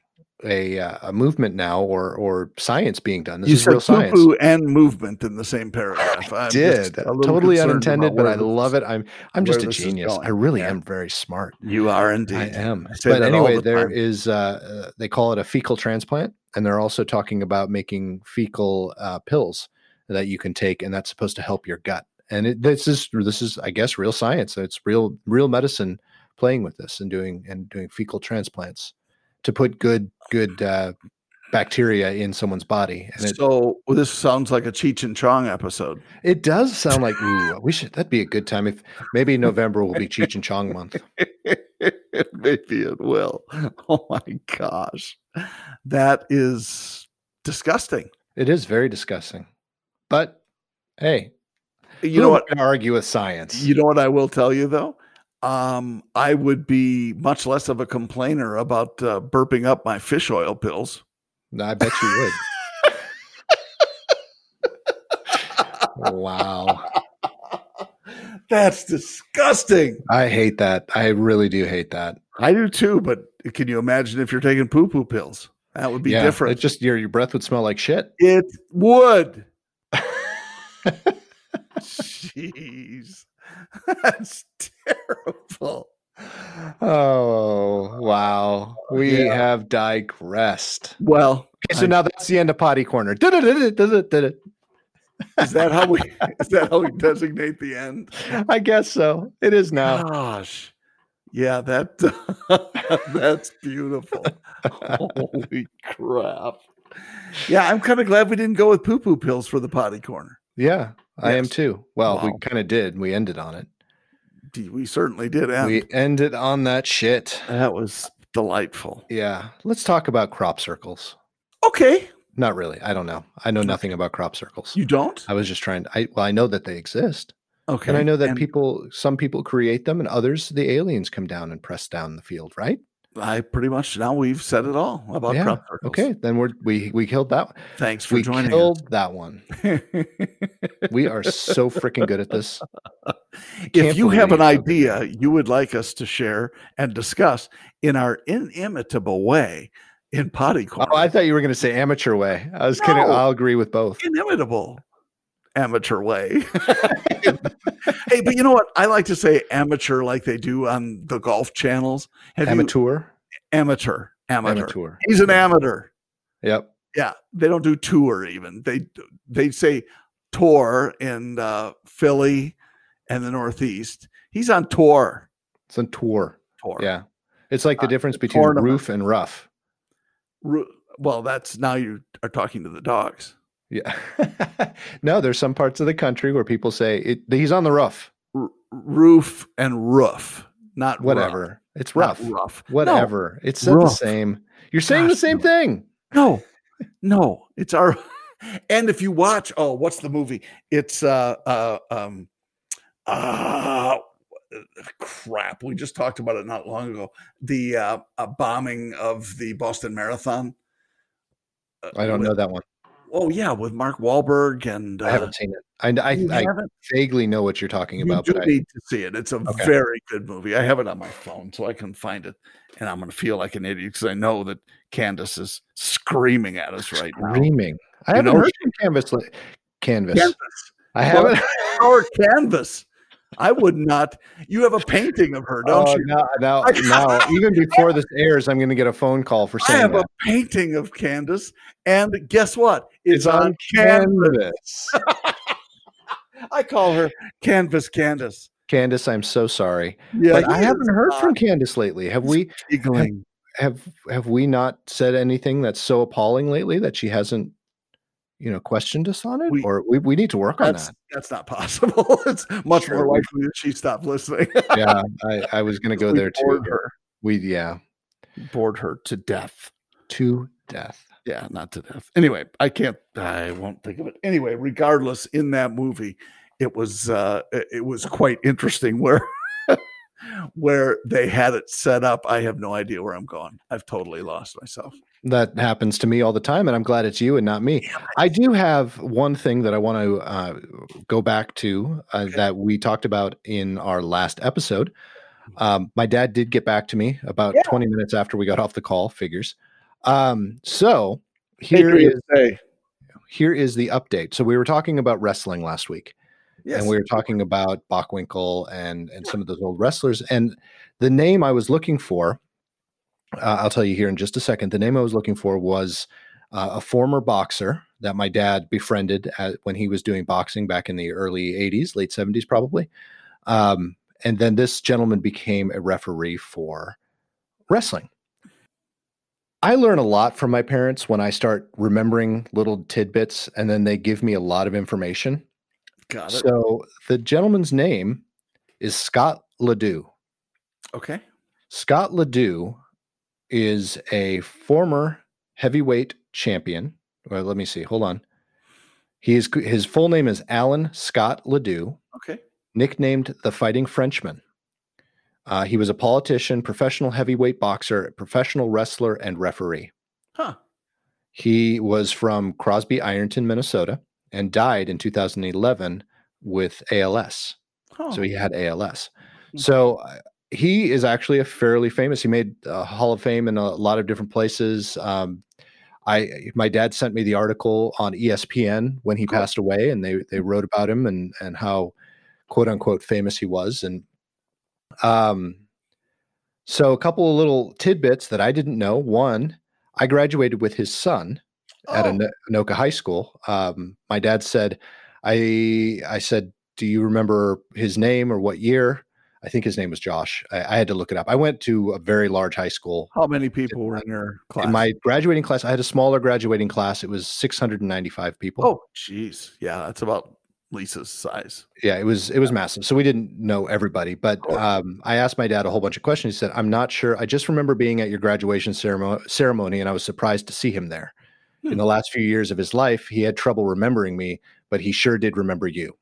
a uh, a movement now, or or science being done. This you is said real science. and movement in the same paragraph. I'm Did just a little totally unintended, but I love it. I'm I'm just a genius. I really Yeah. am very smart. You are indeed. I am. I But anyway, the there is. Uh, uh, they call it a fecal transplant, and they're also talking about making fecal uh, pills that you can take, and that's supposed to help your gut. And it, this is this is, I guess, real science. It's real real medicine playing with this and doing and doing fecal transplants to put good good uh, bacteria in someone's body. And it, so well, this sounds like a Cheech and Chong episode. it does sound like ooh, we should. That'd be a good time if maybe November will be Cheech and Chong month. Maybe it will. Oh my gosh. That is disgusting. It is very disgusting, but hey, You know what? Argue with science? You know what I will tell you though? Um, I would be much less of a complainer about uh, burping up my fish oil pills. No, I bet you would. wow. That's disgusting. I hate that. I really do hate that. I do too, but can you imagine if you're taking poo poo pills? That would be yeah, different. It just your your breath would smell like shit. It would. Jeez. That's terrible. Oh wow. Oh, we Yeah. have digressed. Well, Okay, so I- now that's the end of PoddiCorner. Is that how we is that how we designate the end? I guess so. It is now. Gosh. Yeah, that that's beautiful. Holy crap. Yeah, I'm kind of glad we didn't go with poo poo pills for the PoddiCorner. Yeah, I am too. Well, we kind of did. We ended on it. We certainly did. End. We ended on that shit. that was delightful. Yeah. Let's talk about crop circles. Okay. Not really. I don't know. I know nothing about crop circles. You don't? I was just trying to, I, well, I know that they exist. Okay. And I know that And people, some people create them and others, the aliens come down and press down the field, right? I pretty much now we've said it all about Yeah, crop circles. Okay. Then we're, we, we killed that. one. Thanks for We joining killed that one. We are so freaking good at this. if you have an idea you would like us to share and discuss in our inimitable way in PoddiCorner, Oh, I thought you were going to say amateur way. I was kidding. No. I'll agree with both. inimitable amateur way. hey, but you know what? I like to say amateur like they do on the golf channels. Have you Amateur. amateur? Amateur. Amateur. He's an amateur. Yep. Yeah, they don't do tour even. They they say tour in uh, Philly and the Northeast. He's on tour. It's on tour. Tour. Yeah. It's like the Uh, difference between tournament. roof and rough. Ru- Well, that's now you are talking to the dogs. Yeah. no, there's some parts of the country where people say it, he's on the roof. R- roof and roof, not rough. Whatever. It's Not rough. rough. Whatever. It's said the same. You're saying the same no. thing. No, no, it's our. And if you watch, oh, what's the movie? It's uh uh um uh crap. We just talked about it not long ago. The uh, uh bombing of the Boston Marathon. Uh, I don't know that one. Oh yeah, with Mark Wahlberg and uh, I haven't seen it. I, I, I vaguely know what you're talking You about, do but I, need to see it. It's a Okay. very good movie. I have it on my phone, so I can find it, and I'm going to feel like an idiot because I know that Candace is screaming at us right now. screaming. I You haven't know- heard from Canvas. Canvas. Canvas, I haven't. or canvas. I would not. You have a painting of her, don't Oh, you? now, now, now, even before this airs, I'm going to get a phone call for saying I have that. a painting of Candace, and guess what? It's, It's on, on canvas. Canvas. I call her Canvas Candace. Candace, I'm so sorry, Yeah, but I haven't heard from Candace lately. Have we? giggling. Have have we not said anything that's so appalling lately that she hasn't, you know, questioned us on it? We- or we, we need to work on that. that's not possible. it's much Sure, more likely that she stopped listening. yeah, I, I was going to go there too. her, We yeah, bored her to death. to death. Yeah, not to death. Anyway, I can't. I won't think of it. Anyway, regardless, in that movie, it was uh, it was quite interesting where where they had it set up. I have no idea where I'm going. I've totally lost myself. That happens to me all the time, and I'm glad it's you and not me. I do have one thing that I want to uh, go back to uh, okay. that we talked about in our last episode. Um, my dad did get back to me about yeah. 20 minutes after we got off the call. Figures. Um, so here is here is the update. So we were talking about wrestling last week, yes. and we were talking about Bockwinkel and and some of those old wrestlers. And the name I was looking for uh, I'll tell you here in just a second. The name I was looking for was uh, a former boxer that my dad befriended at, when he was doing boxing back in the early 80s, late 70s, probably. Um, and then this gentleman became a referee for wrestling. I learn a lot from my parents when I start remembering little tidbits, and then they give me a lot of information. Got it. So the gentleman's name is Scott Ledoux. Okay. Scott Ledoux is a former heavyweight champion. Well, let me see. Hold on. He is his full name is Alan Scott Ledoux. Okay. Nicknamed the Fighting Frenchman. Uh, he was a politician, professional heavyweight boxer, professional wrestler, and referee. Huh. He was from Crosby, Ironton, Minnesota, and died in 2011 with ALS. Oh. So he had ALS. Hmm. So he is actually a fairly famous. He made a Hall of Fame in a lot of different places. Um, I my dad sent me the article on ESPN when he cool. passed away, and they they wrote about him and and how quote unquote famous he was. And um, so a couple of little tidbits that I didn't know. One, I graduated with his son oh. at Anoka High School. Um, my dad said, I I said, do you remember his name or what year? I think his name was Josh. I, I, had to look it up. I went to a very large high school. How many people were in your class? In my graduating class, I had a smaller graduating class. It was 695 people. Oh, jeez. Yeah, that's about Lisa's size. Yeah, it was it was massive. So we didn't know everybody, but um, I asked my dad a whole bunch of questions. He said, "I'm not sure. I just remember being at your graduation ceremony, ceremony and I was surprised to see him there. Hmm. In the last few years of his life, he had trouble remembering me, but he sure did remember you."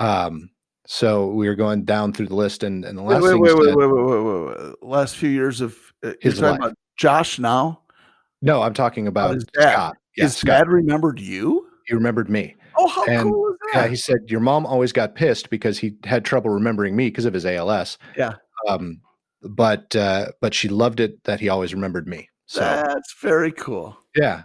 Um, so we were going down through the list, and, and the last wait, wait, wait, wait, wait, wait, wait, wait, last few years of uh, his life. Josh now. No, I'm talking about his dad. Scott. Yeah, his Scott. dad remembered you. He remembered me. Oh, how and, cool is that? Yeah, he said your mom always got pissed because he had trouble remembering me because of his ALS. Yeah. Um, but uh, but she loved it that he always remembered me. So that's very cool. Yeah.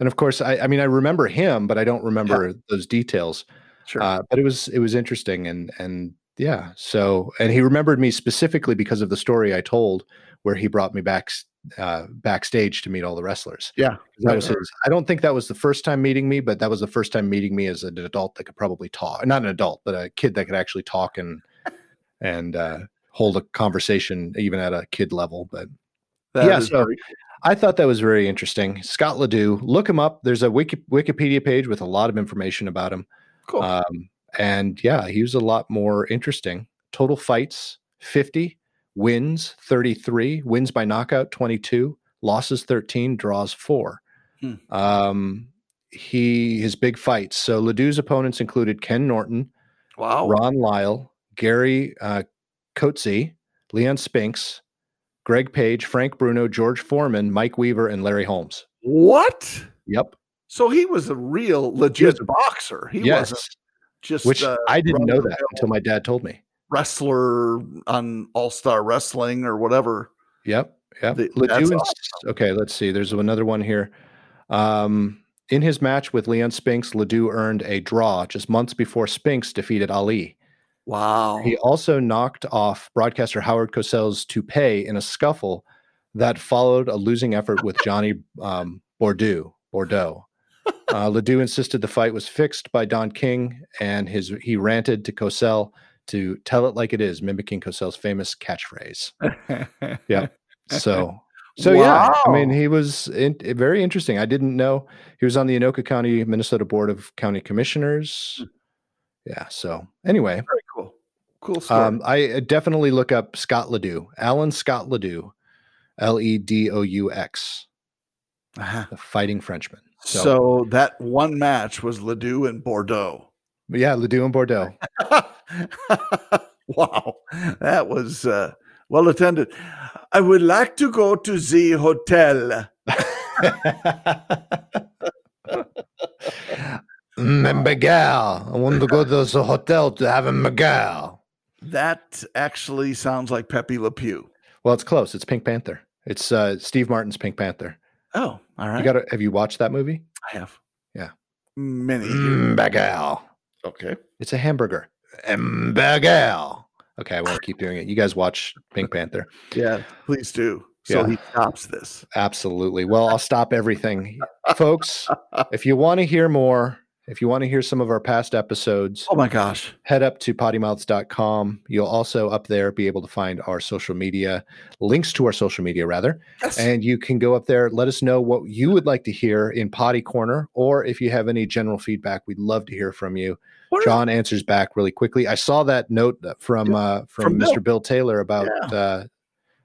And of course, I, I mean, I remember him, but I don't remember yeah. those details. Sure. Uh, but it was it was interesting and and yeah. So and he remembered me specifically because of the story I told where he brought me back uh, backstage to meet all the wrestlers. Yeah, that was his. I don't think that was the first time meeting me, but that was the first time meeting me as an adult that could probably talk. Not an adult, but a kid that could actually talk and and uh, hold a conversation even at a kid level. But that yeah, so cool. I thought that was very interesting. Scott Ledoux, look him up. There's a Wiki, Wikipedia page with a lot of information about him. Cool. Um, and yeah, he was a lot more interesting. Total fights 50, wins 33, wins by knockout 22, losses 13, draws four. Hmm. Um, he his big fights. So Ledoux's opponents included Ken Norton, wow, Ron Lyle, Gary uh, Coetzee, Leon Spinks, Greg Page, Frank Bruno, George Foreman, Mike Weaver, and Larry Holmes. What? Yep. So he was a real legit boxer. He yes. wasn't just which uh, I didn't know that until my dad told me. Wrestler on All Star Wrestling or whatever. Yep. Yep. The, awesome. Okay, let's see. There's another one here. Um, in his match with Leon Spinks, Ledoux earned a draw just months before Spinks defeated Ali. Wow. He also knocked off broadcaster Howard Cosell's toupee in a scuffle that followed a losing effort with Johnny um, Bordeaux. Bordeaux. Uh, Ledoux insisted the fight was fixed by Don King, and his he ranted to Cosell to tell it like it is, mimicking Cosell's famous catchphrase. yeah. So, so wow. yeah, I mean, he was in, very interesting. I didn't know he was on the Anoka County, Minnesota Board of County Commissioners. Hmm. Yeah. So anyway, very cool. Cool story. Um, I definitely look up Scott Ledoux, Alan Scott Ledoux, L E D O U X, uh-huh. the Fighting Frenchman. So, so that one match was Ledoux and Bordeaux. Yeah, Ledoux and Bordeaux. wow, that was uh, well attended. I would like to go to the hotel. Miguel. I want to go to the hotel to have a Miguel. That actually sounds like Pepe Le Pew. Well, it's close. It's Pink Panther. It's uh, Steve Martin's Pink Panther. Oh, all right. You got to have you watched that movie? I have. Yeah. Many. Miguel. Okay. It's a hamburger. Miguel. Okay, I won't keep doing it. You guys watch Pink Panther. Yeah, please do. So Yeah. he stops this. Absolutely. Well, I'll stop everything. Folks, if you want to hear more, if you want to hear some of our past episodes, Oh my gosh. head up to poddimouths.com. You'll also up there be able to find our social media, links to our social media rather. Yes. And you can go up there, let us know what you would like to hear in PoddiCorner, or if you have any general feedback, we'd love to hear from you. What Jon answers back really quickly. I saw that note from uh, from, From Mr. Bill Taylor about uh,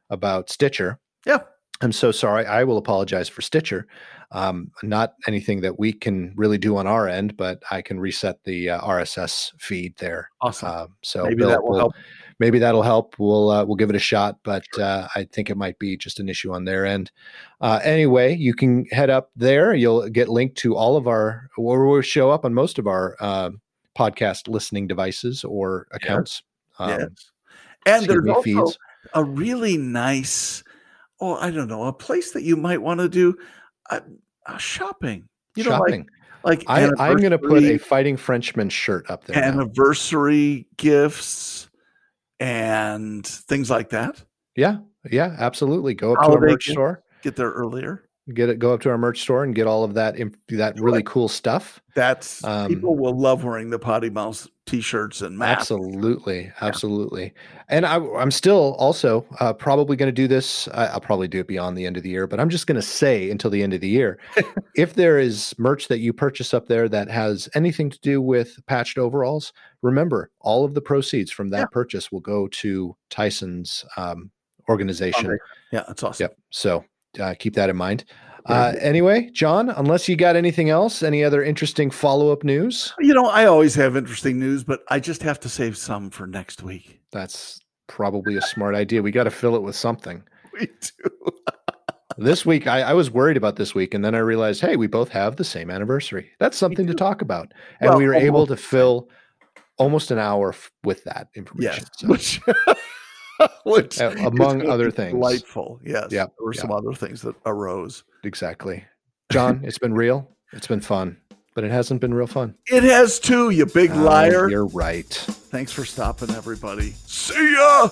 about Stitcher. Yeah. I'm so sorry. I will apologize for Stitcher. Um, not anything that we can really do on our end, but I can reset the uh, RSS feed there. Awesome. Um, so Maybe Bill that will will- help. Maybe that'll help. We'll uh, we'll give it a shot, but uh, I think it might be just an issue on their end. Uh, anyway, you can head up there. You'll get linked to all of our, or we'll show up on most of our uh, podcast listening devices or accounts. Um, yes. And there's also feeds. a really nice, oh, I don't know, a place that you might want to do uh, uh, shopping. You know, shopping. like, like I, I'm going to put a Fighting Frenchman shirt up there. now. anniversary gifts and things like that. Yeah, yeah, absolutely. Go up to Holiday merch store. Get there earlier. Get it. Go up to our merch store and get all of that. That really cool stuff. That's Um, people will love wearing the PoddiMouths t-shirts and masks. Absolutely, absolutely. And I, I'm still also uh, probably going to do this. I, I'll probably do it beyond the end of the year, but I'm just going to say until the end of the year, if there is merch that you purchase up there that has anything to do with patched overalls, remember all of the proceeds from that Yeah. purchase will go to Tyson's um, organization. Yeah, that's awesome. Yep. So uh, keep that in mind. Uh, anyway, Jon, unless you got anything else, any other interesting follow up news? You know, I always have interesting news, but I just have to save some for next week. That's probably a smart idea. We got to fill it with something. We do. This week, I, I was worried about this week, and then I realized, hey, we both have the same anniversary. That's something to talk about, and Well, we were able to fill almost an hour f- with that information. Yes. So, Which, among other things. Delightful. Yes. Yep, There were some other things that arose. exactly, Jon. it's been real. It's been fun, but it hasn't been real fun. It has too, you big Oh, liar. You're right. Thanks for stopping, everybody. See ya.